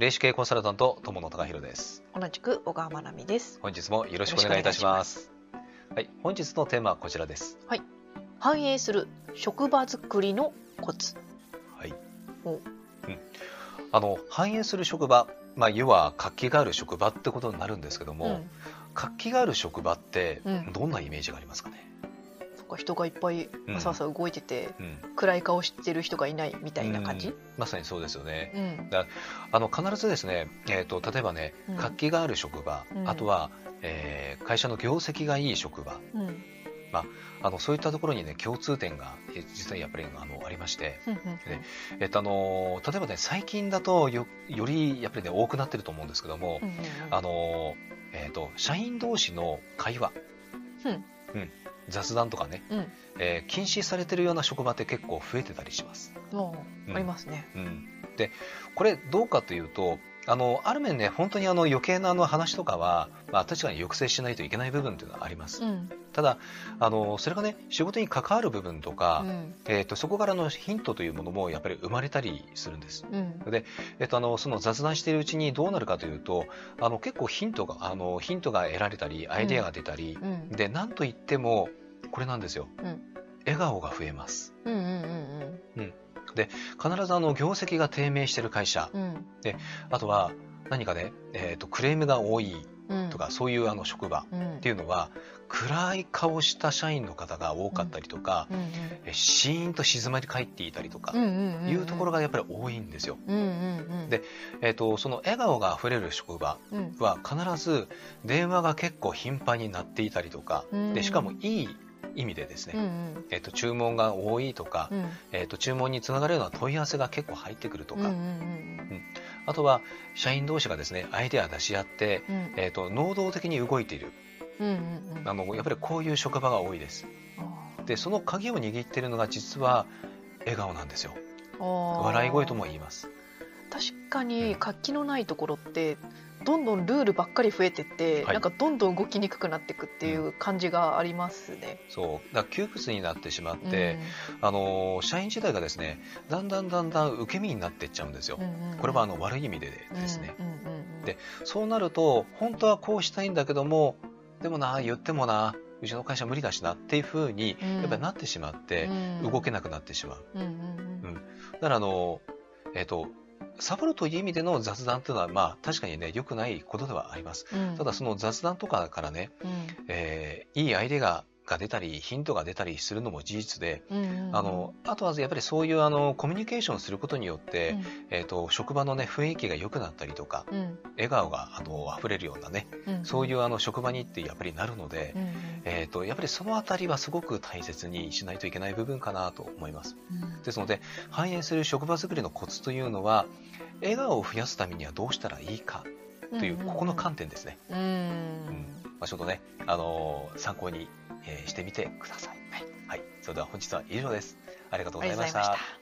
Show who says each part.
Speaker 1: 霊視系コンサルタント友野隆弘です。
Speaker 2: 同じく小川真奈美です。
Speaker 1: 本日もよろしくお願いいたします。はい本日のテーマはこちらです。
Speaker 2: 反映する職場づくりのコツ。
Speaker 1: はい、
Speaker 2: お。
Speaker 1: うん、あの反映する職場まあ要は活気がある職場ってことになるんですけども、
Speaker 2: うん。
Speaker 1: 活気がある職場って
Speaker 2: うん。
Speaker 1: どんなイメージがありますかね、
Speaker 2: そっか人がいっぱい
Speaker 1: うん。
Speaker 2: わさわさ動いてて、
Speaker 1: うん。
Speaker 2: 暗い顔してる人がいないみたいな感じ？
Speaker 1: うん。まさにそうですよね。
Speaker 2: うん。
Speaker 1: あの必ずですね、えー、と例えばね
Speaker 2: うん。
Speaker 1: 活気がある職場、
Speaker 2: うん。
Speaker 1: あとは、えー会社の業績がいい職場。
Speaker 2: うん。
Speaker 1: あのそういったところにね共通点がえ実はやっぱりあのありまして、
Speaker 2: うんうん
Speaker 1: えっとあの例えばね最近だとよよりやっぱりね多くなってると思うんですけども、
Speaker 2: うんうん
Speaker 1: あのえっと社員同士の会話、
Speaker 2: うん
Speaker 1: 雑談とかね、
Speaker 2: うん
Speaker 1: えー禁止されてるような職場って結構増えてたりします。
Speaker 2: ありますね。
Speaker 1: うん、でこれどうかというとあのある面ね本当にあの余計なあの話とかは、まあ、確かに抑制しないといけない部分というのはあります。
Speaker 2: うん。
Speaker 1: ただあのそれがね仕事に関わる部分とか、
Speaker 2: うん。
Speaker 1: えー、とそこからのヒントというものもやっぱり生まれたりするんです。
Speaker 2: うん。
Speaker 1: えっと、あのその雑談しているうちにどうなるかというとあの結構ヒントがあのヒントが得られたりアイデアが出たり、
Speaker 2: うん。
Speaker 1: でなんといってもこれなんですよ、
Speaker 2: うん。
Speaker 1: 笑顔が増えます。
Speaker 2: うんうん
Speaker 1: 必ずあの業績が低迷している会社。
Speaker 2: うん。うん
Speaker 1: あとは何かね、えー、とクレームが多い
Speaker 2: うん。
Speaker 1: とか、そういうあの職場
Speaker 2: うん。
Speaker 1: っていうのは暗い顔した社員の方が多かったりとか、
Speaker 2: うん
Speaker 1: えシーンと静まり返っていたりとか、
Speaker 2: うんうんうん
Speaker 1: いうところがやっぱり多いんですよ。
Speaker 2: うんうんうん。
Speaker 1: でえー、とその笑顔が溢れる職場
Speaker 2: うん。
Speaker 1: は必ず電話が結構頻繁になっていたりとか、
Speaker 2: うん。
Speaker 1: でしかもいい意味でですね、
Speaker 2: うんうん。
Speaker 1: えー、と注文が多いとか、
Speaker 2: うん。
Speaker 1: えー、と注文につながるような問い合わせが結構入ってくるとか、あとは社員同士がですねアイデア出し合って、
Speaker 2: うん。うん
Speaker 1: えー、と能動的に動いている。あのやっぱりこういう職場が多いです。
Speaker 2: あ
Speaker 1: でその鍵を握っているのが実は笑顔なんですよ。
Speaker 2: ー。
Speaker 1: 笑い声とも言います。
Speaker 2: 確かに活気のないところってどんどんルールばっかり増えてって、
Speaker 1: はい。
Speaker 2: なんかどんどん動きにくくなっていくっていう感じがありますね。
Speaker 1: そう。だ窮屈になってしまって、あの社員自体がですねだんだんだんだん受け身になっていっちゃうんですよ、
Speaker 2: うんうんうん。
Speaker 1: これはあの悪い意味でですね、
Speaker 2: うんうんうん
Speaker 1: でそうなると本当はこうしたいんだけどもでもな言ってもなうちの会社無理だしなっていうふうに
Speaker 2: うん。
Speaker 1: やっぱりなってしまって
Speaker 2: うん。
Speaker 1: 動けなくなってしまう、
Speaker 2: うんうんうん。
Speaker 1: だからあのえっ、とサボるという意味での雑談っていうのはまあ確かにね良くないことではあります。
Speaker 2: うん。
Speaker 1: ただその雑談とかからね、えーいいアイデアがが出たりヒントが出たりするのも事実で、
Speaker 2: うんうんうん。
Speaker 1: あのあとはやっぱりそういうあのコミュニケーションをすることによって、えー、と職場の、ね、雰囲気が良くなったりとか
Speaker 2: うん。
Speaker 1: 笑顔があの溢れるようなね
Speaker 2: うん
Speaker 1: そういうあの職場にってやっぱりなるので、
Speaker 2: うんうん
Speaker 1: えー、とやっぱりそのあたりはすごく大切にしないといけない部分かなと思います。
Speaker 2: うん。
Speaker 1: ですので反映する職場づくりのコツというのは笑顔を増やすためにはどうしたらいいかというここの観点ですね。
Speaker 2: うん
Speaker 1: うんまあ、ちょっとね、あのー参考に、えーしてみてください。
Speaker 2: はい
Speaker 1: はい。それでは本日は以上です。ありがとうございまし
Speaker 2: た。